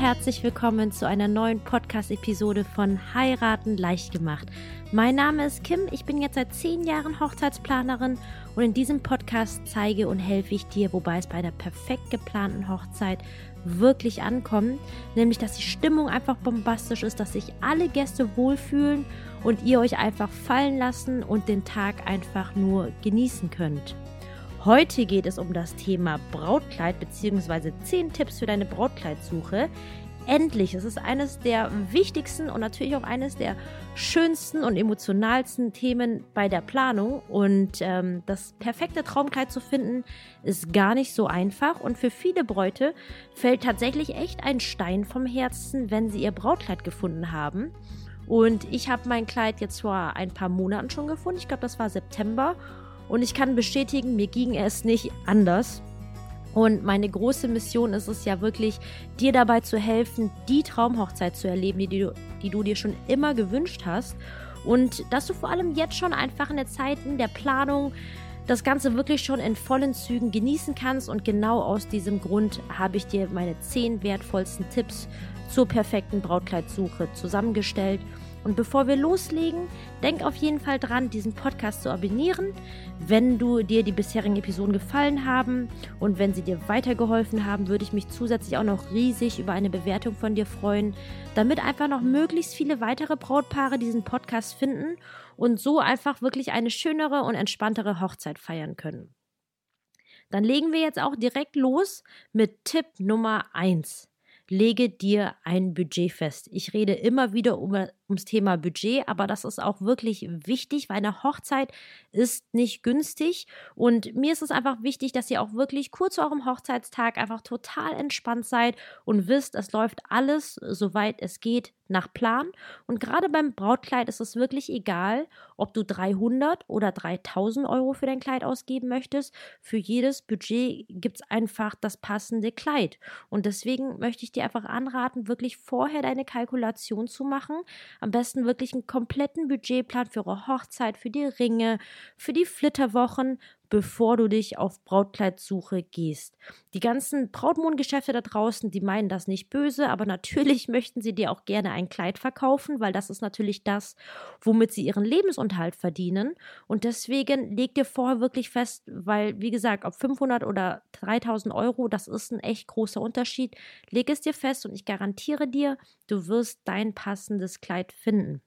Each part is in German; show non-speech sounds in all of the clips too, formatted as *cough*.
herzlich willkommen zu einer neuen Podcast-Episode von Heiraten leicht gemacht. Mein Name ist Kim, ich bin jetzt seit zehn Jahren Hochzeitsplanerin und in diesem Podcast zeige und helfe ich dir, wobei es bei der perfekt geplanten Hochzeit wirklich ankommt, nämlich dass die Stimmung einfach bombastisch ist, dass sich alle Gäste wohlfühlen und ihr euch einfach fallen lassen und den Tag einfach nur genießen könnt. Heute geht es um das Thema Brautkleid bzw. 10 Tipps für deine Brautkleidsuche. Endlich, es ist eines der wichtigsten und natürlich auch eines der schönsten und emotionalsten Themen bei der Planung. Und ähm, das perfekte Traumkleid zu finden, ist gar nicht so einfach. Und für viele Bräute fällt tatsächlich echt ein Stein vom Herzen, wenn sie ihr Brautkleid gefunden haben. Und ich habe mein Kleid jetzt vor ein paar Monaten schon gefunden. Ich glaube, das war September. Und ich kann bestätigen, mir ging es nicht anders. Und meine große Mission ist es ja wirklich, dir dabei zu helfen, die Traumhochzeit zu erleben, die du, die du dir schon immer gewünscht hast. Und dass du vor allem jetzt schon einfach in den Zeiten der Planung das Ganze wirklich schon in vollen Zügen genießen kannst. Und genau aus diesem Grund habe ich dir meine zehn wertvollsten Tipps zur perfekten Brautkleidsuche zusammengestellt. Und bevor wir loslegen, denk auf jeden Fall dran, diesen Podcast zu abonnieren, wenn du dir die bisherigen Episoden gefallen haben und wenn sie dir weitergeholfen haben, würde ich mich zusätzlich auch noch riesig über eine Bewertung von dir freuen, damit einfach noch möglichst viele weitere Brautpaare diesen Podcast finden und so einfach wirklich eine schönere und entspanntere Hochzeit feiern können. Dann legen wir jetzt auch direkt los mit Tipp Nummer 1 lege dir ein Budget fest. Ich rede immer wieder um, ums Thema Budget, aber das ist auch wirklich wichtig, weil eine Hochzeit ist nicht günstig und mir ist es einfach wichtig, dass ihr auch wirklich kurz vor eurem Hochzeitstag einfach total entspannt seid und wisst, es läuft alles, soweit es geht, nach Plan. Und gerade beim Brautkleid ist es wirklich egal, ob du 300 oder 3000 Euro für dein Kleid ausgeben möchtest. Für jedes Budget gibt es einfach das passende Kleid. Und deswegen möchte ich dir einfach anraten, wirklich vorher deine Kalkulation zu machen. Am besten wirklich einen kompletten Budgetplan für eure Hochzeit, für die Ringe, für die Flitterwochen, bevor du dich auf Brautkleidsuche gehst. Die ganzen Brautmodengeschäfte da draußen, die meinen das nicht böse, aber natürlich *laughs* möchten sie dir auch gerne ein Kleid verkaufen, weil das ist natürlich das, womit sie ihren Lebensunterhalt verdienen. Und deswegen leg dir vorher wirklich fest, weil, wie gesagt, ob 500 oder 3000 Euro, das ist ein echt großer Unterschied. Leg es dir fest und ich garantiere dir, du wirst dein passendes Kleid finden.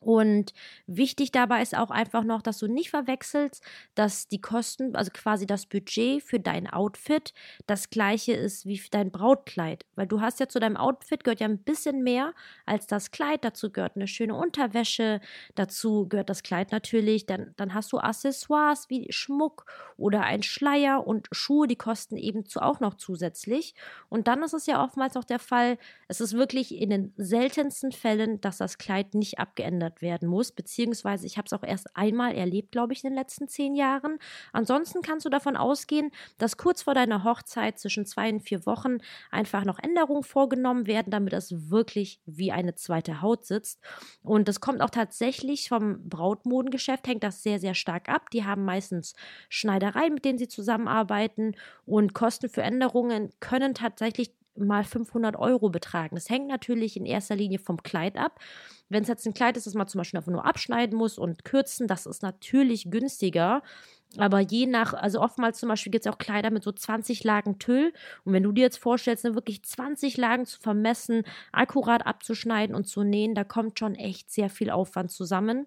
Und wichtig dabei ist auch einfach noch, dass du nicht verwechselst, dass die Kosten, also quasi das Budget für dein Outfit das gleiche ist wie für dein Brautkleid. Weil du hast ja zu deinem Outfit gehört ja ein bisschen mehr als das Kleid. Dazu gehört eine schöne Unterwäsche, dazu gehört das Kleid natürlich. Dann, dann hast du Accessoires wie Schmuck oder ein Schleier und Schuhe, die kosten eben zu auch noch zusätzlich. Und dann ist es ja oftmals auch der Fall, es ist wirklich in den seltensten Fällen, dass das Kleid nicht abgeändert verändert werden muss, beziehungsweise ich habe es auch erst einmal erlebt, glaube ich, in den letzten zehn Jahren. Ansonsten kannst du davon ausgehen, dass kurz vor deiner Hochzeit zwischen zwei und vier Wochen einfach noch Änderungen vorgenommen werden, damit es wirklich wie eine zweite Haut sitzt. Und das kommt auch tatsächlich vom Brautmodengeschäft, hängt das sehr, sehr stark ab. Die haben meistens Schneidereien, mit denen sie zusammenarbeiten und Kosten für Änderungen können tatsächlich mal 500 Euro betragen. Das hängt natürlich in erster Linie vom Kleid ab. Wenn es jetzt ein Kleid ist, das man zum Beispiel einfach nur abschneiden muss und kürzen, das ist natürlich günstiger. Aber je nach, also oftmals zum Beispiel gibt es auch Kleider mit so 20 Lagen Tüll. Und wenn du dir jetzt vorstellst, ne, wirklich 20 Lagen zu vermessen, akkurat abzuschneiden und zu nähen, da kommt schon echt sehr viel Aufwand zusammen.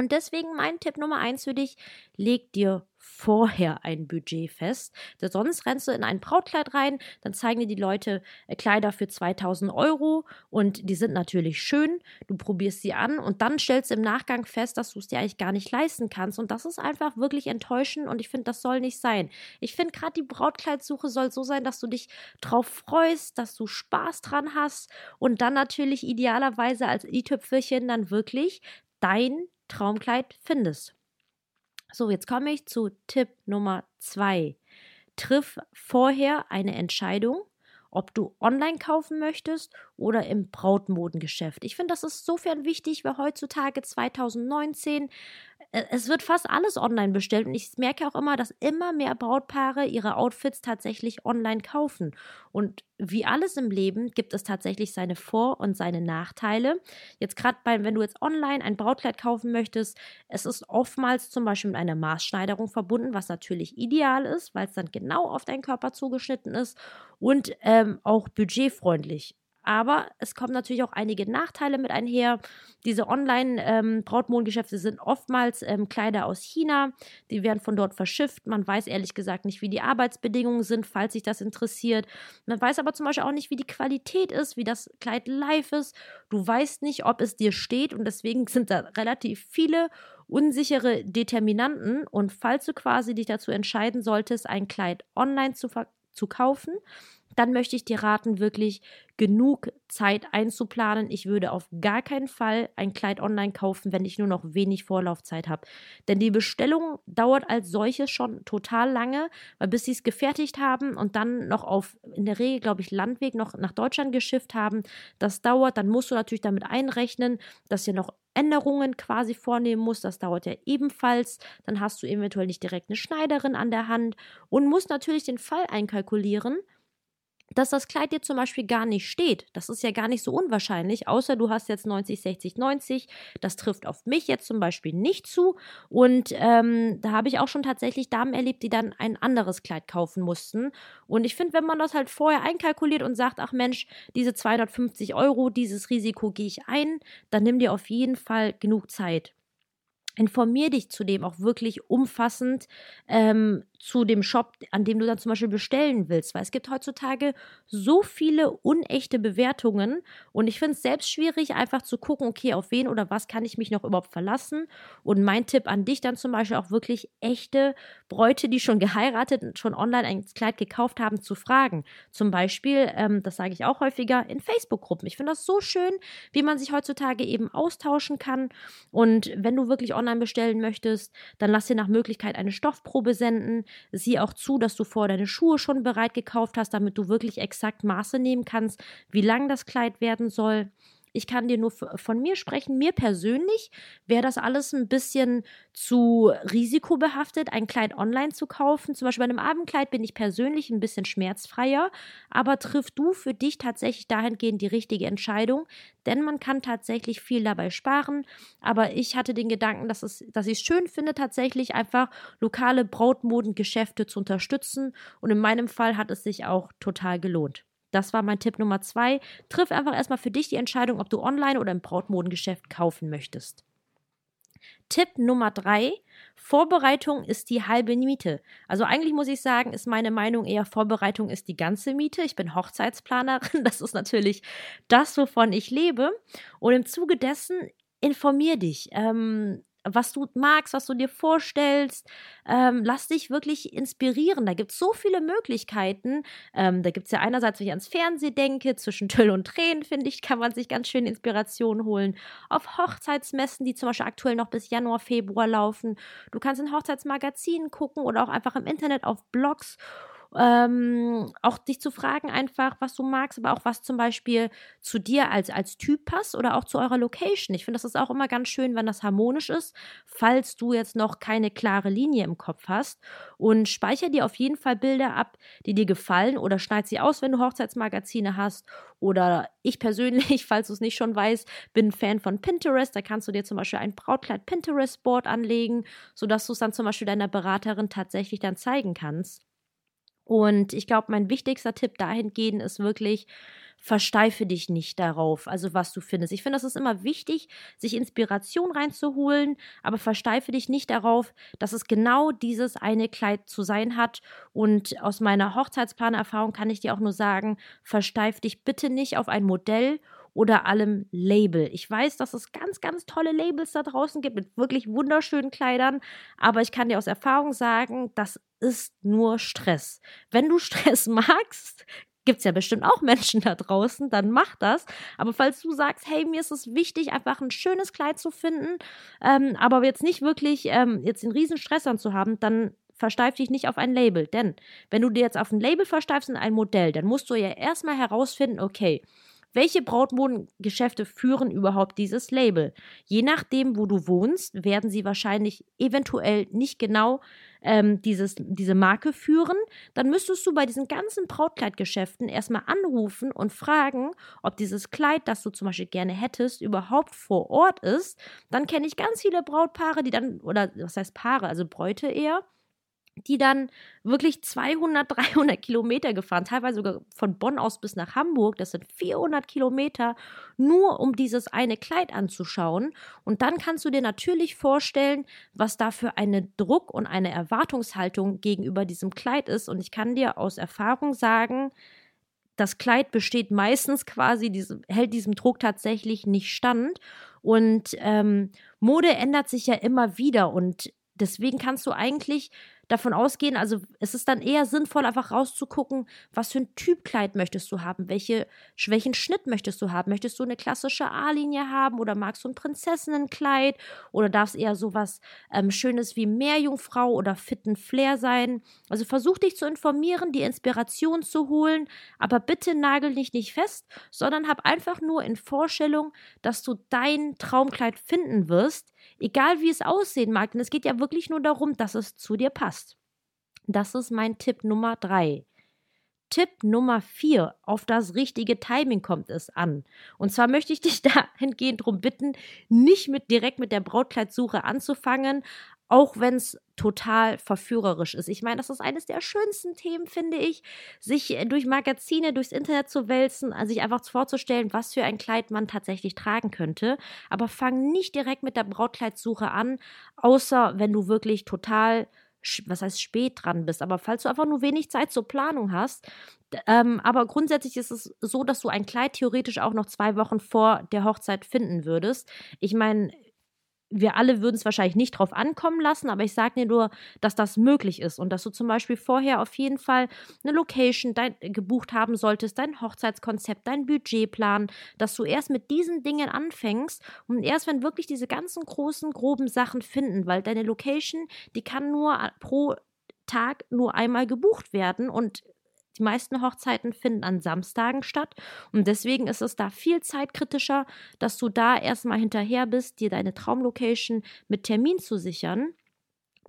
Und deswegen mein Tipp Nummer eins für dich, leg dir vorher ein Budget fest. Denn sonst rennst du in ein Brautkleid rein, dann zeigen dir die Leute äh, Kleider für 2000 Euro und die sind natürlich schön. Du probierst sie an und dann stellst du im Nachgang fest, dass du es dir eigentlich gar nicht leisten kannst. Und das ist einfach wirklich enttäuschend und ich finde, das soll nicht sein. Ich finde gerade die Brautkleidsuche soll so sein, dass du dich drauf freust, dass du Spaß dran hast und dann natürlich idealerweise als i-Tüpfelchen dann wirklich dein Traumkleid findest. So, jetzt komme ich zu Tipp Nummer zwei. Triff vorher eine Entscheidung, ob du online kaufen möchtest oder im Brautmodengeschäft. Ich finde, das ist sofern wichtig, weil heutzutage 2019 äh, es wird fast alles online bestellt und ich merke auch immer, dass immer mehr Brautpaare ihre Outfits tatsächlich online kaufen. Und wie alles im Leben gibt es tatsächlich seine Vor- und seine Nachteile. Jetzt gerade wenn du jetzt online ein Brautkleid kaufen möchtest, es ist oftmals zum Beispiel mit einer Maßschneiderung verbunden, was natürlich ideal ist, weil es dann genau auf deinen Körper zugeschnitten ist und ähm, auch budgetfreundlich. Aber es kommen natürlich auch einige Nachteile mit einher. Diese Online-Brautmodengeschäfte ähm, sind oftmals ähm, Kleider aus China. Die werden von dort verschifft. Man weiß ehrlich gesagt nicht, wie die Arbeitsbedingungen sind, falls sich das interessiert. Man weiß aber zum Beispiel auch nicht, wie die Qualität ist, wie das Kleid live ist. Du weißt nicht, ob es dir steht. Und deswegen sind da relativ viele unsichere Determinanten. Und falls du quasi dich dazu entscheiden solltest, ein Kleid online zu, zu kaufen, dann möchte ich dir raten, wirklich genug Zeit einzuplanen. Ich würde auf gar keinen Fall ein Kleid online kaufen, wenn ich nur noch wenig Vorlaufzeit habe. Denn die Bestellung dauert als solches schon total lange, weil bis sie es gefertigt haben und dann noch auf, in der Regel, glaube ich, Landweg noch nach Deutschland geschifft haben, das dauert. Dann musst du natürlich damit einrechnen, dass ihr noch Änderungen quasi vornehmen musst. Das dauert ja ebenfalls. Dann hast du eventuell nicht direkt eine Schneiderin an der Hand und musst natürlich den Fall einkalkulieren dass das Kleid dir zum Beispiel gar nicht steht. Das ist ja gar nicht so unwahrscheinlich, außer du hast jetzt 90, 60, 90. Das trifft auf mich jetzt zum Beispiel nicht zu. Und ähm, da habe ich auch schon tatsächlich Damen erlebt, die dann ein anderes Kleid kaufen mussten. Und ich finde, wenn man das halt vorher einkalkuliert und sagt, ach Mensch, diese 250 Euro, dieses Risiko gehe ich ein, dann nimm dir auf jeden Fall genug Zeit. Informier dich zudem auch wirklich umfassend ähm, zu dem Shop, an dem du dann zum Beispiel bestellen willst, weil es gibt heutzutage so viele unechte Bewertungen und ich finde es selbst schwierig, einfach zu gucken, okay, auf wen oder was kann ich mich noch überhaupt verlassen. Und mein Tipp an dich dann zum Beispiel auch wirklich echte Bräute, die schon geheiratet und schon online ein Kleid gekauft haben, zu fragen. Zum Beispiel, ähm, das sage ich auch häufiger, in Facebook-Gruppen. Ich finde das so schön, wie man sich heutzutage eben austauschen kann. Und wenn du wirklich online bestellen möchtest, dann lass dir nach Möglichkeit eine Stoffprobe senden sieh auch zu, dass du vor deine Schuhe schon bereit gekauft hast, damit du wirklich exakt Maße nehmen kannst, wie lang das Kleid werden soll. Ich kann dir nur von mir sprechen. Mir persönlich wäre das alles ein bisschen zu risikobehaftet, ein Kleid online zu kaufen. Zum Beispiel bei einem Abendkleid bin ich persönlich ein bisschen schmerzfreier, aber triff du für dich tatsächlich dahingehend die richtige Entscheidung, denn man kann tatsächlich viel dabei sparen. Aber ich hatte den Gedanken, dass, es, dass ich es schön finde, tatsächlich einfach lokale Brautmodengeschäfte zu unterstützen. Und in meinem Fall hat es sich auch total gelohnt. Das war mein Tipp Nummer zwei. Triff einfach erstmal für dich die Entscheidung, ob du online oder im Brautmodengeschäft kaufen möchtest. Tipp Nummer drei: Vorbereitung ist die halbe Miete. Also eigentlich muss ich sagen, ist meine Meinung eher Vorbereitung ist die ganze Miete. Ich bin Hochzeitsplanerin. *laughs* Das ist natürlich das, wovon ich lebe. Und im Zuge dessen informier dich. Ähm, was du magst, was du dir vorstellst. Ähm, lass dich wirklich inspirieren. Da gibt es so viele Möglichkeiten. Ähm, da gibt es ja einerseits, wenn ich ans Fernsehen denke, zwischen Tüll und Tränen, finde ich, kann man sich ganz schön Inspiration holen. Auf Hochzeitsmessen, die zum Beispiel aktuell noch bis Januar, Februar laufen. Du kannst in Hochzeitsmagazinen gucken oder auch einfach im Internet auf Blogs ähm, auch dich zu fragen einfach, was du magst, aber auch was zum Beispiel zu dir als, als Typ passt oder auch zu eurer Location. Ich finde, das ist auch immer ganz schön, wenn das harmonisch ist, falls du jetzt noch keine klare Linie im Kopf hast. Und speicher dir auf jeden Fall Bilder ab, die dir gefallen oder schneid sie aus, wenn du Hochzeitsmagazine hast. Oder ich persönlich, *laughs* falls du es nicht schon weißt, bin Fan von Pinterest. Da kannst du dir zum Beispiel ein Brautkleid Pinterest-Board anlegen, sodass du es dann zum Beispiel deiner Beraterin tatsächlich dann zeigen kannst. Und ich glaube, mein wichtigster Tipp dahingehend ist wirklich, versteife dich nicht darauf, also was du findest. Ich finde, es ist immer wichtig, sich Inspiration reinzuholen, aber versteife dich nicht darauf, dass es genau dieses eine Kleid zu sein hat. Und aus meiner Hochzeitsplanerfahrung kann ich dir auch nur sagen, versteif dich bitte nicht auf ein Modell oder allem Label. Ich weiß, dass es ganz, ganz tolle Labels da draußen gibt mit wirklich wunderschönen Kleidern, aber ich kann dir aus Erfahrung sagen, das ist nur Stress. Wenn du *laughs* Stress magst, gibt es ja bestimmt auch Menschen da draußen, dann mach das. Aber falls du sagst, hey, mir ist es wichtig, einfach ein schönes Kleid zu finden, ähm, aber jetzt nicht wirklich ähm, jetzt einen riesen Stress zu haben, dann versteif dich nicht auf ein Label. Denn wenn du dir jetzt auf ein Label versteifst in ein Modell, dann musst du ja erstmal herausfinden, okay, welche Brautmodengeschäfte führen überhaupt dieses Label? Je nachdem, wo du wohnst, werden sie wahrscheinlich eventuell nicht genau ähm, dieses, diese Marke führen. Dann müsstest du bei diesen ganzen Brautkleidgeschäften erstmal anrufen und fragen, ob dieses Kleid, das du zum Beispiel gerne hättest, überhaupt vor Ort ist. Dann kenne ich ganz viele Brautpaare, die dann, oder was heißt Paare, also Bräute eher, die dann wirklich 200, 300 Kilometer gefahren, teilweise sogar von Bonn aus bis nach Hamburg. Das sind 400 Kilometer, nur um dieses eine Kleid anzuschauen. Und dann kannst du dir natürlich vorstellen, was da für eine Druck und eine Erwartungshaltung gegenüber diesem Kleid ist. Und ich kann dir aus Erfahrung sagen, das Kleid besteht meistens quasi, diese, hält diesem Druck tatsächlich nicht stand. Und ähm, Mode ändert sich ja immer wieder und deswegen kannst du eigentlich davon ausgehen, also es ist dann eher sinnvoll, einfach rauszugucken, was für ein Typkleid möchtest du haben, welche, welchen Schnitt möchtest du haben. Möchtest du eine klassische A-Linie haben oder magst du ein Prinzessinnenkleid oder darf es eher so was ähm, Schönes wie Meerjungfrau oder fitten Flair sein? Also versuch dich zu informieren, die Inspiration zu holen, aber bitte nagel dich nicht fest, sondern hab einfach nur in Vorstellung, dass du dein Traumkleid finden wirst, egal wie es aussehen mag. Denn es geht ja wirklich nur darum, dass es zu dir passt. Das ist mein Tipp Nummer drei. Tipp Nummer vier, auf das richtige Timing kommt es an. Und zwar möchte ich dich *laughs* dahingehend darum bitten, nicht mit direkt mit der Brautkleidsuche anzufangen, auch wenn es total verführerisch ist. Ich meine, das ist eines der schönsten Themen, finde ich, sich durch Magazine, durchs Internet zu wälzen, also sich einfach vorzustellen, was für ein Kleid man tatsächlich tragen könnte. Aber fang nicht direkt mit der Brautkleidsuche an, außer wenn du wirklich total was heißt spät dran bist, aber falls du einfach nur wenig Zeit zur Planung hast. Ähm, aber grundsätzlich ist es so, dass du ein Kleid theoretisch auch noch zwei Wochen vor der Hochzeit finden würdest. Ich meine, wir alle würden es wahrscheinlich nicht drauf ankommen lassen, aber ich sage dir nur, dass das möglich ist und dass du zum Beispiel vorher auf jeden Fall eine Location dein, gebucht haben solltest, dein Hochzeitskonzept, dein Budgetplan, dass du erst mit diesen Dingen anfängst und erst wenn wirklich diese ganzen großen, groben Sachen finden, weil deine Location, die kann nur pro Tag nur einmal gebucht werden und die meisten Hochzeiten finden an Samstagen statt. Und deswegen ist es da viel zeitkritischer, dass du da erstmal hinterher bist, dir deine Traumlocation mit Termin zu sichern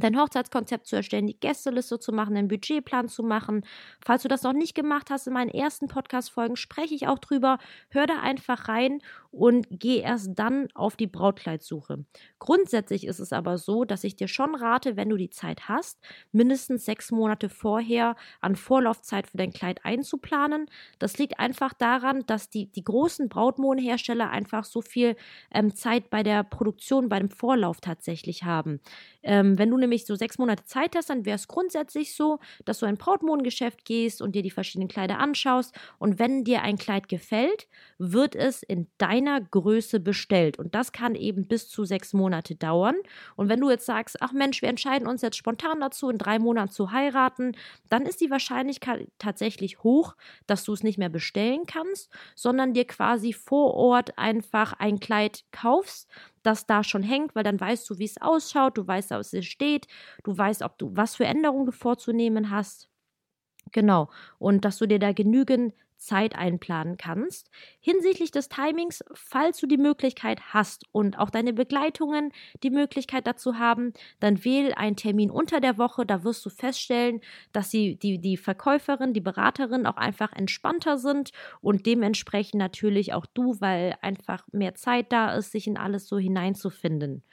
dein Hochzeitskonzept zu erstellen, die Gästeliste zu machen, deinen Budgetplan zu machen. Falls du das noch nicht gemacht hast, in meinen ersten Podcast-Folgen spreche ich auch drüber. Hör da einfach rein und geh erst dann auf die Brautkleidsuche. Grundsätzlich ist es aber so, dass ich dir schon rate, wenn du die Zeit hast, mindestens sechs Monate vorher an Vorlaufzeit für dein Kleid einzuplanen. Das liegt einfach daran, dass die, die großen Brautmodenhersteller einfach so viel ähm, Zeit bei der Produktion, bei dem Vorlauf tatsächlich haben. Ähm, wenn du nämlich so sechs Monate Zeit hast, dann wäre es grundsätzlich so, dass du ein Brautmodengeschäft gehst und dir die verschiedenen Kleider anschaust. Und wenn dir ein Kleid gefällt, wird es in deiner Größe bestellt. Und das kann eben bis zu sechs Monate dauern. Und wenn du jetzt sagst, ach Mensch, wir entscheiden uns jetzt spontan dazu, in drei Monaten zu heiraten, dann ist die Wahrscheinlichkeit tatsächlich hoch, dass du es nicht mehr bestellen kannst, sondern dir quasi vor Ort einfach ein Kleid kaufst, das da schon hängt, weil dann weißt du, wie es ausschaut, du weißt, was es steht, du weißt, ob du was für Änderungen du vorzunehmen hast. Genau. Und dass du dir da genügend Zeit einplanen kannst. Hinsichtlich des Timings, falls du die Möglichkeit hast und auch deine Begleitungen die Möglichkeit dazu haben, dann wähl einen Termin unter der Woche. Da wirst du feststellen, dass sie, die, die Verkäuferin, die Beraterin auch einfach entspannter sind und dementsprechend natürlich auch du, weil einfach mehr Zeit da ist, sich in alles so hineinzufinden.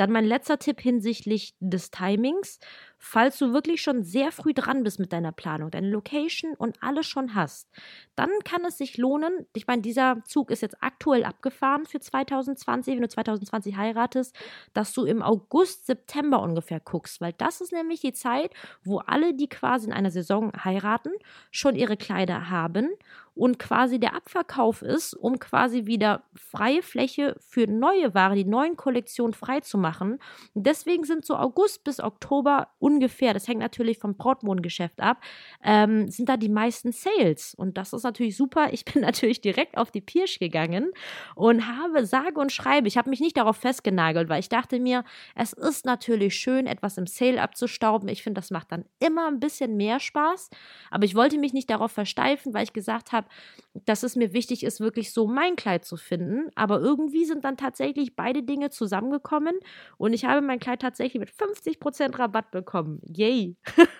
Dann mein letzter Tipp hinsichtlich des Timings. Falls du wirklich schon sehr früh dran bist mit deiner Planung, deine Location und alles schon hast, dann kann es sich lohnen. Ich meine, dieser Zug ist jetzt aktuell abgefahren für 2020, wenn du 2020 heiratest, dass du im August, September ungefähr guckst, weil das ist nämlich die Zeit, wo alle, die quasi in einer Saison heiraten, schon ihre Kleider haben und quasi der Abverkauf ist, um quasi wieder freie Fläche für neue Ware, die neuen Kollektionen frei zu machen. deswegen sind so August bis Oktober ungefähr, das hängt natürlich vom Brautmodengeschäft ab, ähm, sind da die meisten Sales. Und das ist natürlich super. Ich bin *laughs* natürlich direkt auf die Pirsch gegangen und habe sage und schreibe, ich habe mich nicht darauf festgenagelt, weil ich dachte mir, es ist natürlich schön, etwas im Sale abzustauben. Ich finde, das macht dann immer ein bisschen mehr Spaß. Aber ich wollte mich nicht darauf versteifen, weil ich gesagt habe, dass es mir wichtig ist, wirklich so mein Kleid zu finden. Aber irgendwie sind dann tatsächlich beide Dinge zusammengekommen und ich habe mein Kleid tatsächlich mit 50% Rabatt bekommen. Yay! *laughs*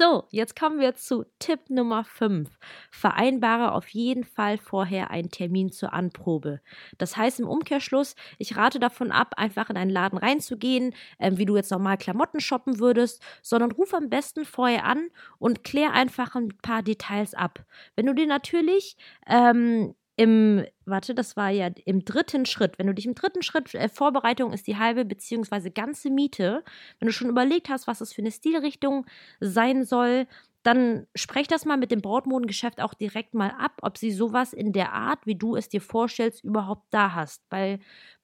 So, jetzt kommen wir zu Tipp Nummer 5. Vereinbare auf jeden Fall vorher einen Termin zur Anprobe. Das heißt im Umkehrschluss, ich rate davon ab, einfach in einen Laden reinzugehen, äh, wie du jetzt normal Klamotten shoppen würdest, sondern ruf am besten vorher an und klär einfach ein paar Details ab. Wenn du dir natürlich ähm, im, warte, das war ja im dritten Schritt. Wenn du dich im dritten Schritt, äh, Vorbereitung ist die halbe beziehungsweise ganze Miete, wenn du schon überlegt hast, was es für eine Stilrichtung sein soll, dann sprech das mal mit dem Brautmodengeschäft auch direkt mal ab, ob sie sowas in der Art, wie du es dir vorstellst, überhaupt da hast. Weil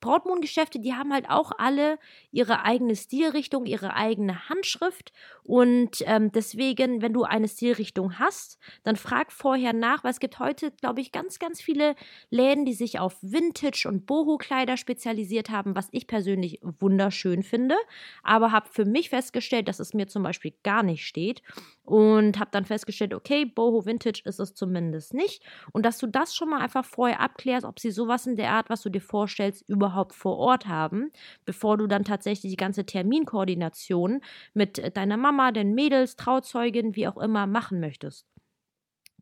Brautmodengeschäfte, die haben halt auch alle ihre eigene Stilrichtung, ihre eigene Handschrift. Und ähm, deswegen, wenn du eine Stilrichtung hast, dann frag vorher nach, weil es gibt heute, glaube ich, ganz, ganz viele Läden, die sich auf Vintage- und Boho-Kleider spezialisiert haben, was ich persönlich wunderschön finde. Aber habe für mich festgestellt, dass es mir zum Beispiel gar nicht steht. Und habe dann festgestellt, okay, Boho Vintage ist es zumindest nicht. Und dass du das schon mal einfach vorher abklärst, ob sie sowas in der Art, was du dir vorstellst, überhaupt überhaupt vor Ort haben, bevor du dann tatsächlich die ganze Terminkoordination mit deiner Mama, den Mädels, Trauzeugin, wie auch immer machen möchtest.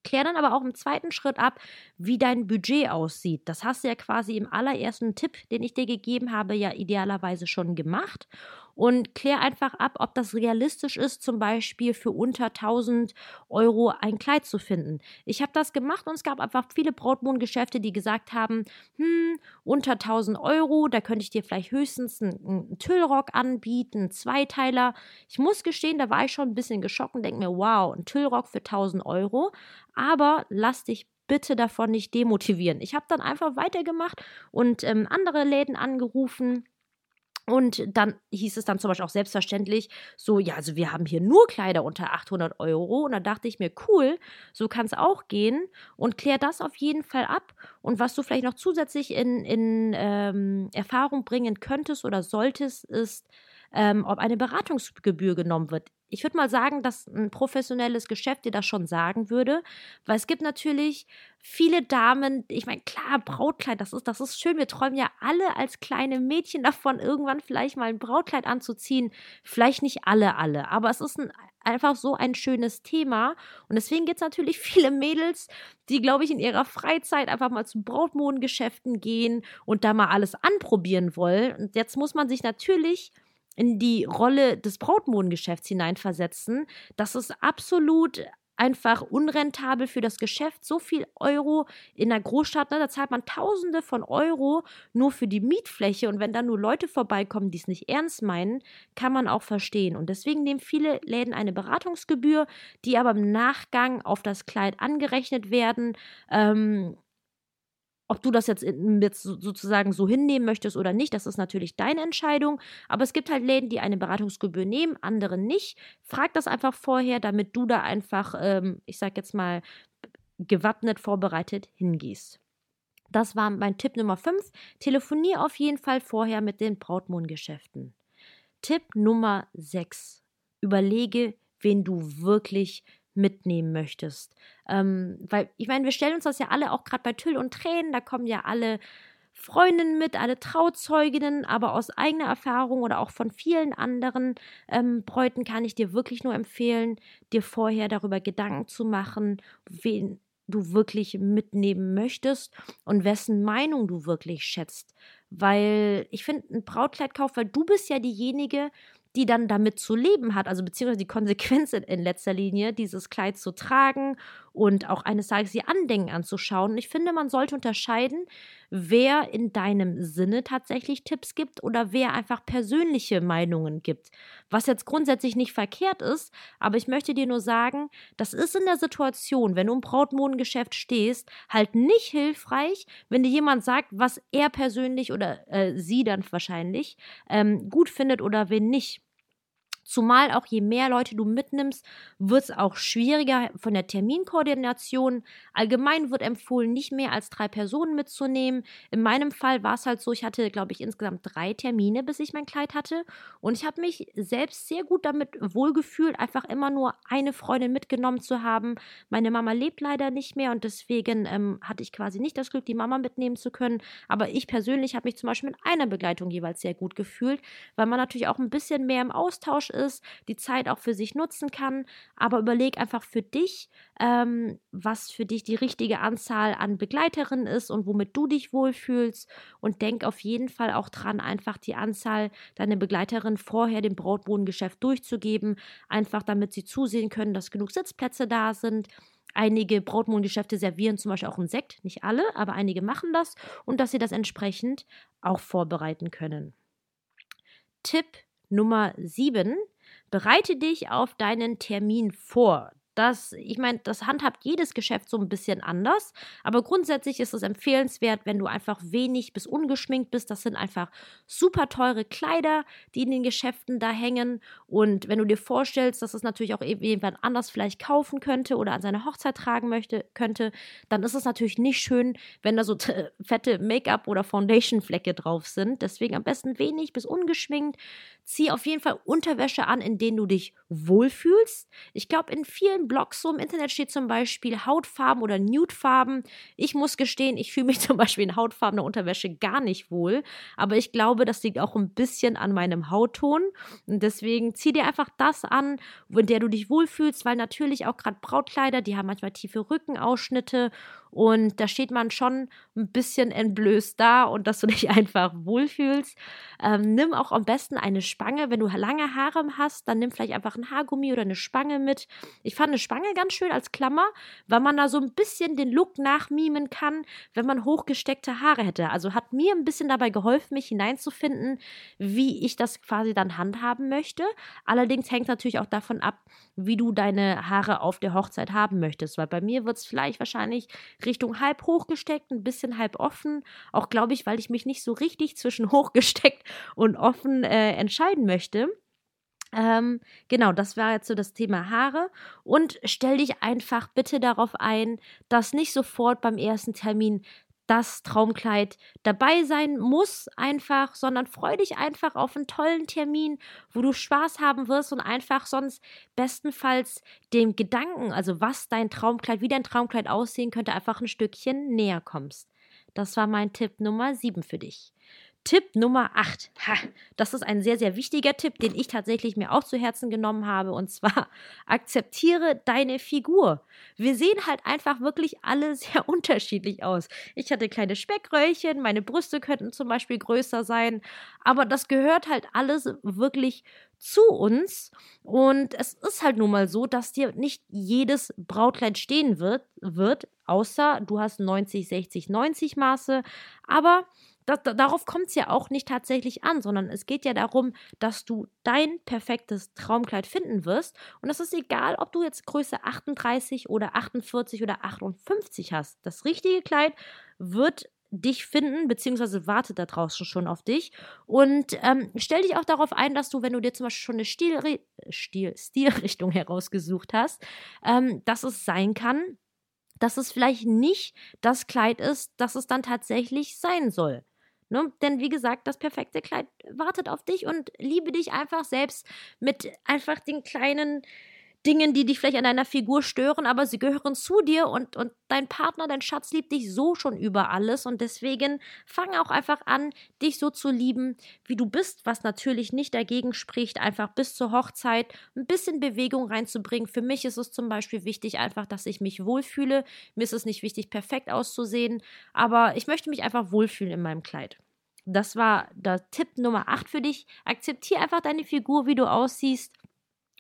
Klär dann aber auch im zweiten Schritt ab, wie dein Budget aussieht. Das hast du ja quasi im allerersten Tipp, den ich dir gegeben habe, ja idealerweise schon gemacht und klär einfach ab, ob das realistisch ist, zum Beispiel für unter 1000 Euro ein Kleid zu finden. Ich habe das gemacht und es gab einfach viele Brautmodengeschäfte, die gesagt haben, hm, unter 1000 Euro, da könnte ich dir vielleicht höchstens einen, einen Tüllrock anbieten, einen Zweiteiler. Ich muss gestehen, da war ich schon ein bisschen geschockt und denke mir, wow, ein Tüllrock für 1000 Euro. Aber lass dich bitte davon nicht demotivieren. Ich habe dann einfach weitergemacht und ähm, andere Läden angerufen und dann hieß es dann zum Beispiel auch selbstverständlich so, ja, also wir haben hier nur Kleider unter 800 Euro. Und da dachte ich mir, cool, so kann es auch gehen. Und klär das auf jeden Fall ab. Und was du vielleicht noch zusätzlich in, in ähm, Erfahrung bringen könntest oder solltest, ist, ähm, ob eine Beratungsgebühr genommen wird. Ich würde mal sagen, dass ein professionelles Geschäft dir das schon sagen würde, weil es gibt natürlich viele Damen, ich meine, klar, Brautkleid, das ist, das ist schön. Wir träumen ja alle als kleine Mädchen davon, irgendwann vielleicht mal ein Brautkleid anzuziehen. Vielleicht nicht alle, alle, aber es ist ein, einfach so ein schönes Thema. Und deswegen gibt es natürlich *laughs* viele Mädels, die, glaube ich, in ihrer Freizeit einfach mal zu Brautmodengeschäften gehen und da mal alles anprobieren wollen. Und jetzt muss man sich natürlich in die Rolle des Brautmodengeschäfts hineinversetzen. Das ist absolut einfach unrentabel für das Geschäft. So viel Euro in der Großstadt, ne, da zahlt man Tausende von Euro nur für die Mietfläche. Und wenn dann nur Leute vorbeikommen, die es nicht ernst meinen, kann man auch verstehen. Und deswegen nehmen viele Läden eine Beratungsgebühr, die aber im Nachgang auf das Kleid angerechnet werden. Ähm, ob du das jetzt, jetzt sozusagen so hinnehmen möchtest oder nicht, das ist natürlich deine Entscheidung. Aber es gibt halt Läden, die eine Beratungsgebühr nehmen, andere nicht. Frag das einfach vorher, damit du da einfach, ähm, ich sag jetzt mal, gewappnet vorbereitet hingehst. Das war mein Tipp Nummer 5. Telefonier auf jeden Fall vorher mit den Brautmodengeschäften. Tipp Nummer 6. Überlege, wen du wirklich mitnehmen möchtest. Ähm, weil, ich meine, wir stellen uns das ja alle auch gerade bei Tüll und Tränen, da kommen ja alle Freundinnen mit, alle Trauzeuginnen, aber aus eigener Erfahrung oder auch von vielen anderen ähm, Bräuten kann ich dir wirklich nur empfehlen, dir vorher darüber Gedanken zu machen, wen du wirklich mitnehmen möchtest und wessen Meinung du wirklich schätzt. Weil ich finde, ein Brautkleidkauf, weil du bist ja diejenige, die dann damit zu leben hat, also beziehungsweise die Konsequenz in, letzter Linie, dieses Kleid zu tragen und auch eines Tages ihr Andenken anzuschauen. Ich finde, man sollte unterscheiden, wer in deinem Sinne tatsächlich Tipps gibt oder wer einfach persönliche Meinungen gibt. Was jetzt grundsätzlich nicht verkehrt ist, aber ich möchte dir nur sagen, das ist in der Situation, wenn du im Brautmodengeschäft stehst, halt nicht hilfreich, wenn dir jemand sagt, was er persönlich oder äh, sie dann wahrscheinlich ähm, gut findet oder wen nicht. Zumal auch je mehr Leute du mitnimmst, wird es auch schwieriger von der Terminkoordination. Allgemein wird empfohlen, nicht mehr als drei Personen mitzunehmen. In meinem Fall war es halt so, ich hatte, glaube ich, insgesamt drei Termine, bis ich mein Kleid hatte. Und ich habe mich selbst sehr gut damit wohlgefühlt, einfach immer nur eine Freundin mitgenommen zu haben. Meine Mama lebt leider nicht mehr und deswegen ähm, hatte ich quasi nicht das Glück, die Mama mitnehmen zu können. Aber ich persönlich habe mich zum Beispiel mit einer Begleitung jeweils sehr gut gefühlt, weil man natürlich auch ein bisschen mehr im Austausch ist, die Zeit auch für sich nutzen kann. Aber überleg einfach für dich, ähm, was für dich die richtige Anzahl an Begleiterinnen ist und womit du dich wohlfühlst. Und denk auf jeden Fall auch dran, einfach die Anzahl deiner Begleiterinnen vorher dem Brautbodengeschäft durchzugeben, einfach damit sie zusehen können, dass genug Sitzplätze da sind. Einige Brautmodengeschäfte servieren zum Beispiel auch einen Sekt, nicht alle, aber einige machen das und dass sie das entsprechend auch vorbereiten können. Tipp Nummer 7. Bereite dich auf deinen Termin vor. Das, ich meine, das handhabt jedes Geschäft so ein bisschen anders, aber grundsätzlich ist es empfehlenswert, wenn du einfach wenig bis ungeschminkt bist. Das sind einfach super teure Kleider, die in den Geschäften da hängen. Und wenn du dir vorstellst, dass es natürlich auch jemand anders vielleicht kaufen könnte oder an seine Hochzeit tragen möchte, könnte, dann ist es natürlich nicht schön, wenn da so *laughs* fette Make-up oder Foundation-Flecke drauf sind. Deswegen am besten wenig bis ungeschminkt. Zieh auf jeden Fall Unterwäsche an, in denen du dich wohlfühlst. Ich glaube, in vielen Blogs so im Internet steht zum Beispiel Hautfarben oder Nudefarben. Ich muss gestehen, ich fühle mich *laughs* zum Beispiel in hautfarbener Unterwäsche gar nicht wohl. Aber ich glaube, das liegt auch ein bisschen an meinem Hautton. Und deswegen zieh dir einfach das an, in der du dich wohlfühlst, weil natürlich auch gerade Brautkleider, die haben manchmal tiefe Rückenausschnitte und da steht man schon ein bisschen entblößt da und dass du *laughs* dich einfach wohlfühlst. Ähm, nimm auch am besten eine Spange. Wenn du lange Haare hast, dann nimm vielleicht einfach ein Haargummi oder eine Spange mit. Ich fand eine Spange ganz schön als Klammer, weil man da so ein bisschen den Look nachmimen kann, wenn man hochgesteckte Haare hätte. Also hat mir ein bisschen dabei geholfen, mich hineinzufinden, wie ich das quasi dann handhaben möchte. Allerdings hängt natürlich auch davon ab, wie du deine Haare auf der Hochzeit haben möchtest. Weil bei mir wird es vielleicht wahrscheinlich Richtung halb hochgesteckt, ein bisschen halb offen. Auch glaube ich, weil ich mich nicht so richtig zwischen *laughs* hochgesteckt und offen äh, entscheiden möchte. Ähm, genau, das war jetzt so das Thema Haare. Und stell dich einfach bitte darauf ein, dass nicht sofort beim ersten Termin das Traumkleid dabei sein muss, einfach, sondern freu dich einfach auf einen tollen Termin, wo du Spaß haben wirst und einfach sonst bestenfalls dem Gedanken, also was dein Traumkleid, wie dein Traumkleid aussehen könnte, einfach ein Stückchen näher kommst. Das war mein Tipp Nummer 7 für dich. Tipp Nummer 8. Ha, das ist ein sehr, sehr wichtiger Tipp, den ich tatsächlich mir auch zu Herzen genommen habe. Und zwar, *laughs* akzeptiere deine Figur. Wir sehen halt einfach wirklich alle *laughs* sehr unterschiedlich aus. Ich hatte kleine Speckröllchen, meine Brüste könnten zum Beispiel größer sein. Aber das gehört halt alles wirklich zu uns. Und es ist halt nun mal so, dass dir nicht jedes Brautkleid stehen wird, wird außer du hast 90, 60, 90 Maße. Aber das, darauf kommt es ja auch nicht tatsächlich an, sondern es geht ja darum, dass du dein perfektes Traumkleid finden wirst. Und es ist egal, ob du jetzt Größe 38 oder 48 oder 58 hast. Das richtige Kleid wird dich finden, beziehungsweise wartet da draußen schon auf dich. Und ähm, stell dich auch darauf ein, dass du, wenn du dir zum Beispiel schon eine Stil Stil Stilrichtung *laughs* herausgesucht hast, ähm, dass es sein kann, dass es vielleicht nicht das Kleid ist, das es dann tatsächlich sein soll. Ne? Denn wie gesagt, das perfekte Kleid wartet auf dich und liebe dich einfach selbst mit einfach den kleinen Dingen, die dich vielleicht an deiner Figur stören, aber sie gehören zu dir und, und dein Partner, dein Schatz liebt dich so schon über alles und deswegen fang auch einfach an, dich so zu lieben, wie du bist, was natürlich nicht dagegen spricht, einfach bis zur Hochzeit ein bisschen Bewegung reinzubringen. Für mich ist es zum Beispiel wichtig einfach, dass ich mich wohlfühle. Mir ist es nicht wichtig, perfekt auszusehen, aber ich möchte mich einfach wohlfühlen in meinem Kleid. Das war der Tipp Nummer 8 für dich. Akzeptier einfach deine Figur, wie du aussiehst.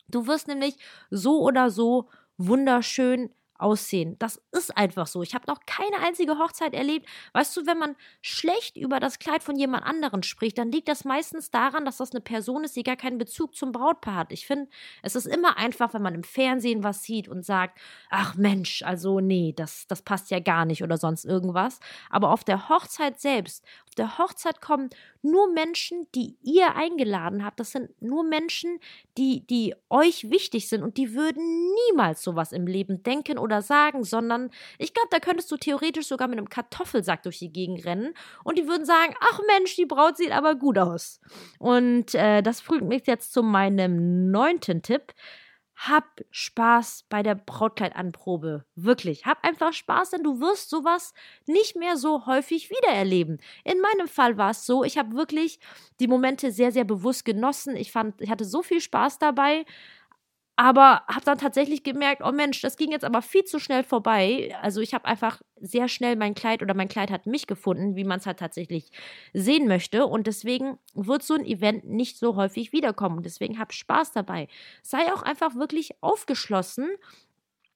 Du wirst nämlich so oder so wunderschön aussehen. Das ist einfach so. Ich habe noch keine einzige Hochzeit erlebt. Weißt du, wenn man schlecht über das Kleid von jemand anderen spricht, dann liegt das meistens daran, dass das eine Person ist, die gar keinen Bezug zum Brautpaar hat. Ich finde, es ist immer einfach, wenn man im Fernsehen was sieht und sagt, ach Mensch, also nee, das, das passt ja gar nicht oder sonst irgendwas. Aber auf der Hochzeit selbst, der Hochzeit kommen nur Menschen, die ihr eingeladen habt. Das sind nur Menschen, die, die euch wichtig sind und die würden niemals sowas im Leben denken oder sagen, sondern ich glaube, da könntest du theoretisch sogar mit einem Kartoffelsack durch die Gegend rennen und die würden sagen, ach Mensch, die Braut sieht aber gut aus. Und äh, das bringt mich jetzt zu meinem neunten Tipp. Hab Spaß bei der Brautkleidanprobe. Wirklich. Hab einfach Spaß, denn du wirst sowas nicht mehr so häufig wiedererleben. In meinem Fall war es so, ich habe wirklich die Momente sehr, sehr bewusst genossen. Ich fand, ich hatte so viel Spaß dabei. Aber habe dann tatsächlich gemerkt, oh Mensch, das ging jetzt aber viel zu schnell vorbei. Also ich habe einfach sehr schnell mein Kleid oder mein Kleid hat mich gefunden, wie man es halt tatsächlich sehen möchte. Und deswegen wird so ein Event nicht so häufig wiederkommen. Und deswegen hab Spaß dabei. Sei auch einfach wirklich aufgeschlossen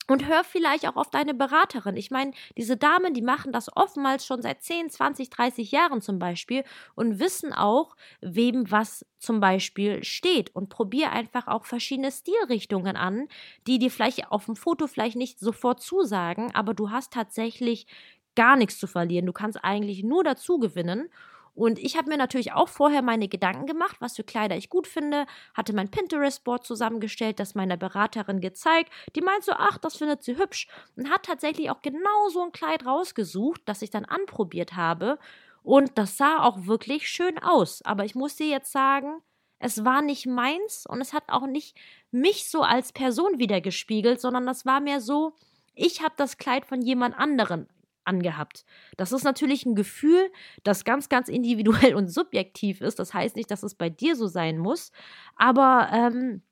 und hör vielleicht auch auf deine Beraterin. Ich meine, diese Damen, die machen das oftmals schon seit 10, 20, 30 Jahren zum Beispiel und wissen auch, wem was zum Beispiel steht. Und probier einfach auch verschiedene Stilrichtungen an, die dir vielleicht auf dem Foto vielleicht nicht sofort zusagen, aber du hast tatsächlich gar nichts zu verlieren. Du kannst eigentlich nur dazu gewinnen. Und ich habe mir natürlich auch vorher meine Gedanken gemacht, was für Kleider ich gut finde, hatte mein Pinterest-Board zusammengestellt, das meiner Beraterin gezeigt. Die meint so, ach, das findet sie hübsch und hat tatsächlich auch genau so ein Kleid rausgesucht, das ich dann anprobiert habe. Und das sah auch wirklich schön aus. Aber ich muss dir jetzt sagen, es war nicht meins und es hat auch nicht mich so als Person wiedergespiegelt, sondern das war mehr so, ich habe das Kleid von jemand anderen angehabt. Das ist natürlich ein Gefühl, das ganz, ganz individuell *laughs* und subjektiv ist. Das heißt nicht, dass es bei dir so sein muss, aber ähm,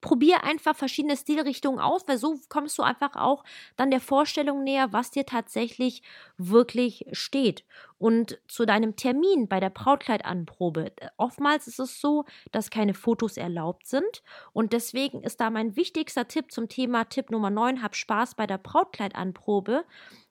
probier einfach verschiedene Stilrichtungen aus, weil so kommst du einfach auch dann der Vorstellung näher, was dir tatsächlich wirklich steht. Und zu deinem Termin bei der Brautkleidanprobe. Oftmals ist es so, dass keine Fotos erlaubt sind. Und deswegen ist da mein wichtigster Tipp zum Thema Tipp Nummer 9, hab Spaß bei der Brautkleidanprobe,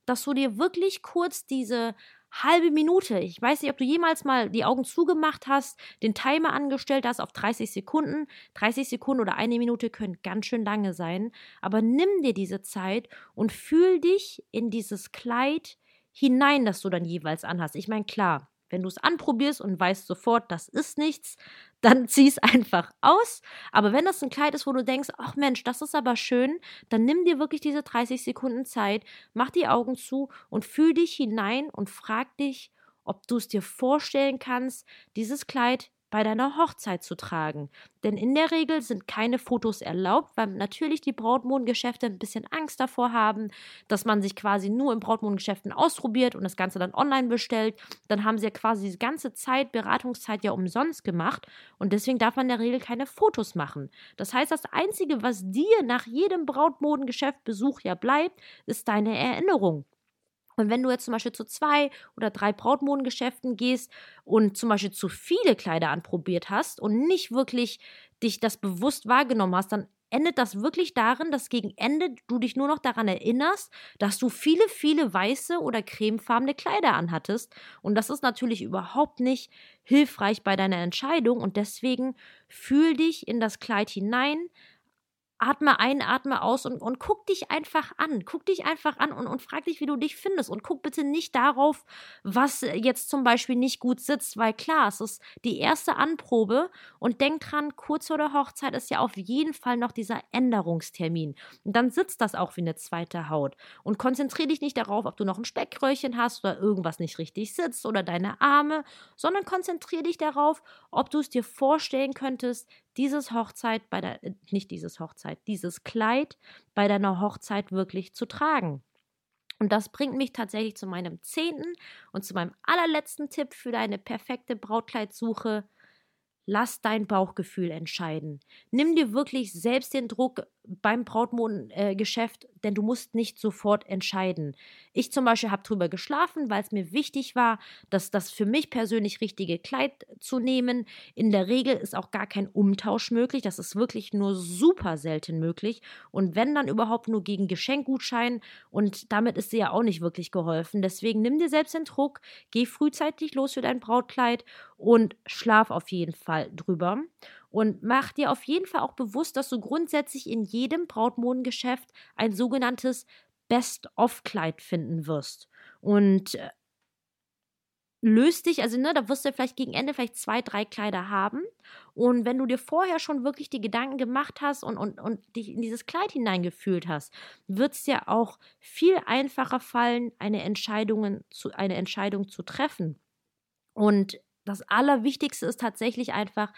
dass du dir wirklich kurz diese halbe Minute, ich weiß nicht, ob du jemals mal die Augen zugemacht hast, den Timer angestellt hast auf 30 Sekunden. 30 Sekunden oder eine Minute können ganz schön lange sein, aber nimm dir diese Zeit und fühl dich in dieses Kleid hinein, das du dann jeweils anhast. Ich meine, klar, wenn du es anprobierst und weißt sofort, das ist nichts, *laughs* dann zieh es einfach aus. Aber wenn das ein Kleid ist, wo du denkst, ach Mensch, das ist aber schön, dann nimm dir wirklich diese 30 Sekunden Zeit, mach die Augen zu und fühl dich hinein und frag dich, ob du es dir vorstellen kannst, dieses Kleid bei deiner Hochzeit zu tragen. Denn in der Regel sind keine Fotos erlaubt, weil natürlich die Brautmodengeschäfte ein bisschen Angst davor haben, dass man sich quasi nur in Brautmodengeschäften ausprobiert und das Ganze dann online bestellt. Dann haben sie ja quasi die ganze Zeit, Beratungszeit ja umsonst gemacht und deswegen darf man in der Regel keine Fotos machen. Das heißt, das Einzige, was dir nach jedem Brautmodengeschäftbesuch ja bleibt, ist deine Erinnerung. Und wenn du jetzt zum Beispiel zu zwei oder drei Brautmodengeschäften gehst und zum Beispiel zu viele Kleider anprobiert hast und nicht wirklich dich das bewusst wahrgenommen hast, dann endet das wirklich darin, dass gegen Ende du dich nur noch daran erinnerst, dass du viele, viele weiße oder cremefarbene Kleider anhattest. Und das ist natürlich überhaupt nicht hilfreich bei deiner Entscheidung. Und deswegen fühl dich in das Kleid hinein, atme ein, atme aus und, und guck dich einfach an. Guck dich einfach an und, und frag dich, wie du dich findest. Und guck bitte nicht darauf, was jetzt zum Beispiel nicht gut sitzt, weil klar, es ist die erste Anprobe und denk dran, kurz vor der Hochzeit ist ja auf jeden Fall noch dieser Änderungstermin. Und dann sitzt das auch wie eine zweite Haut. Und konzentriere dich nicht darauf, ob du noch ein Speckröllchen hast oder irgendwas nicht richtig sitzt oder deine Arme, sondern konzentriere dich darauf, ob du es dir vorstellen könntest, dieses Hochzeit bei der, äh, nicht dieses Hochzeit, dieses Kleid bei deiner Hochzeit wirklich zu tragen. Und das bringt mich tatsächlich zu meinem zehnten und zu meinem allerletzten Tipp für deine perfekte Brautkleidsuche. Lass dein Bauchgefühl entscheiden. Nimm dir wirklich selbst den Druck beim Brautmodengeschäft, denn du musst nicht sofort entscheiden. Ich zum Beispiel habe drüber geschlafen, weil es mir wichtig war, dass das für mich persönlich richtige Kleid zu nehmen. In der Regel ist auch gar kein Umtausch möglich. Das ist wirklich nur super selten möglich. Und wenn dann überhaupt nur gegen Geschenkgutschein und damit ist dir ja auch nicht wirklich geholfen. Deswegen nimm dir selbst den Druck, geh frühzeitig los für dein Brautkleid und schlaf auf jeden Fall drüber. Und mach dir auf jeden Fall auch bewusst, dass du grundsätzlich in jedem Brautmodengeschäft ein sogenanntes Best-of-Kleid finden wirst. Und äh, löst dich, also ne, da wirst du vielleicht gegen Ende vielleicht zwei, drei Kleider haben. Und wenn du dir vorher schon wirklich die Gedanken gemacht hast und, und, und dich in dieses Kleid hineingefühlt hast, wird es dir auch viel einfacher fallen, eine Entscheidung zu, eine Entscheidung zu treffen. Und das Allerwichtigste ist tatsächlich einfach,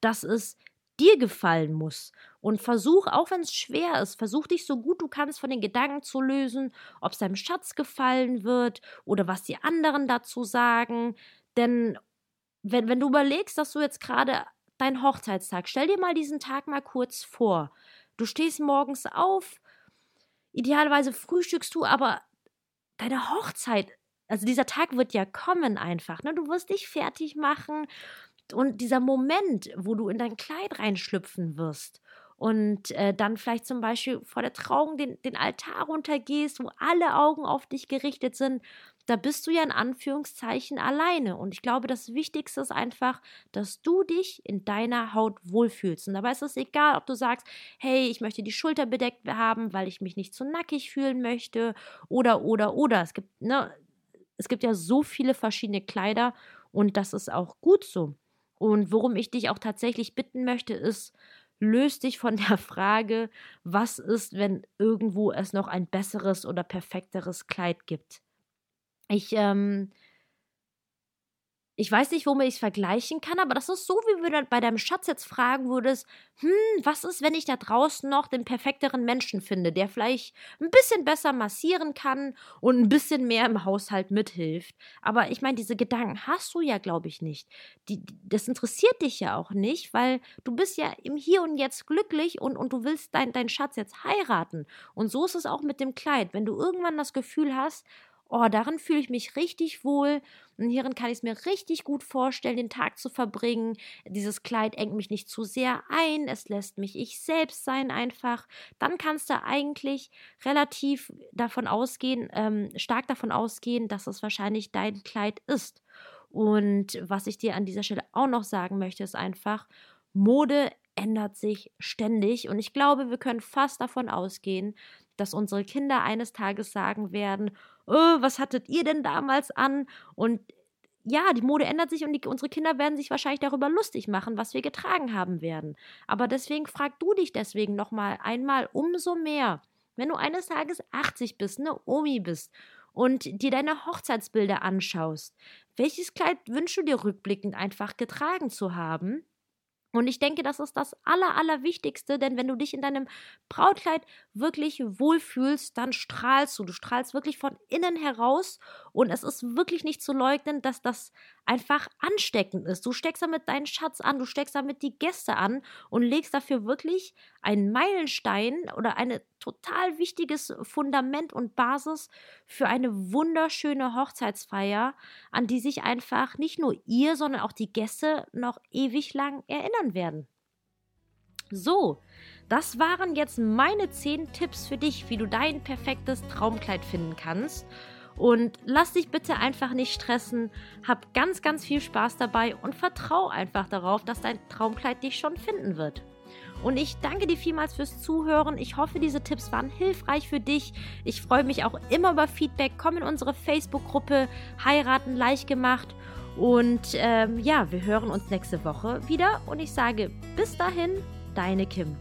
dass es dir gefallen muss. Und versuch, auch wenn es schwer ist, versuch dich so gut du kannst von den Gedanken zu lösen, ob es deinem Schatz gefallen wird oder was die anderen dazu sagen. Denn wenn, wenn du überlegst, dass du jetzt gerade dein Hochzeitstag, stell dir mal diesen Tag mal kurz vor. Du stehst morgens auf, idealerweise frühstückst du, aber deine Hochzeit, also dieser Tag wird ja kommen einfach. Ne? Du wirst dich fertig machen, und dieser Moment, wo du in dein Kleid reinschlüpfen wirst und äh, dann vielleicht zum Beispiel vor der Trauung den, den Altar runtergehst, wo alle Augen auf dich gerichtet sind, da bist du ja in Anführungszeichen alleine. Und ich glaube, das Wichtigste ist einfach, dass du dich in deiner Haut wohlfühlst. Und dabei ist es egal, ob du sagst, hey, ich möchte die Schulter bedeckt haben, weil ich mich nicht so nackig fühlen möchte, oder, oder, oder. Es gibt, ne, es gibt ja so viele verschiedene Kleider und das ist auch gut so. Und worum ich dich auch tatsächlich bitten möchte, ist, löst dich von der *laughs* Frage, was ist, wenn irgendwo es noch ein besseres oder perfekteres Kleid gibt. Ich ähm, ich weiß nicht, womit ich es vergleichen kann, aber das ist so, wie wenn du bei deinem Schatz jetzt fragen würdest, hm, was ist, wenn ich da draußen noch den perfekteren Menschen finde, der vielleicht ein bisschen besser massieren kann und ein bisschen mehr im Haushalt mithilft. Aber ich meine, diese Gedanken hast du ja, glaube ich, nicht. Die, das interessiert dich ja auch nicht, weil du bist ja im Hier und Jetzt glücklich und, und du willst deinen dein Schatz jetzt heiraten. Und so ist es auch mit dem Kleid. Wenn du irgendwann das Gefühl hast, oh, darin fühle ich mich richtig wohl und hierin kann ich es mir richtig gut vorstellen, den Tag zu verbringen. Dieses Kleid engt mich nicht zu sehr ein, es lässt mich ich selbst sein einfach. Dann kannst du eigentlich relativ davon ausgehen, ähm, stark davon ausgehen, dass es wahrscheinlich dein Kleid ist. Und was ich dir an dieser Stelle auch noch sagen möchte, ist einfach, Mode ändert sich ständig und ich glaube, wir können fast davon ausgehen, dass unsere Kinder eines Tages sagen werden, oh, was hattet ihr denn damals an? Und ja, die Mode ändert sich und die, unsere Kinder werden sich wahrscheinlich darüber lustig machen, was wir getragen haben werden. Aber deswegen frag du dich deswegen nochmal einmal umso mehr, wenn du eines Tages 80 bist, eine Omi bist und dir deine Hochzeitsbilder anschaust, welches Kleid wünschst du dir rückblickend einfach getragen zu haben? Und ich denke, das ist das Aller, Allerwichtigste, denn wenn du dich in deinem Brautkleid wirklich wohlfühlst, dann strahlst du. Du strahlst wirklich von innen heraus und es ist wirklich nicht zu leugnen, dass das einfach ansteckend ist. Du steckst damit deinen Schatz an, du steckst damit die Gäste an und legst dafür wirklich einen Meilenstein oder ein total wichtiges Fundament und Basis für eine wunderschöne Hochzeitsfeier, an die sich einfach nicht nur ihr, sondern auch die Gäste noch ewig lang erinnern werden. So, das waren jetzt meine 10 Tipps für dich, wie du dein perfektes Traumkleid finden kannst. Und lass dich bitte einfach nicht stressen. Hab ganz, ganz viel Spaß dabei und vertrau einfach darauf, dass dein Traumkleid dich schon finden wird. Und ich danke dir vielmals fürs Zuhören. Ich hoffe, diese Tipps waren hilfreich für dich. Ich freue mich auch immer über Feedback. Komm in unsere Facebook-Gruppe Heiraten leicht gemacht. Und ähm, ja, wir hören uns nächste Woche wieder. Und ich sage bis dahin, deine Kim.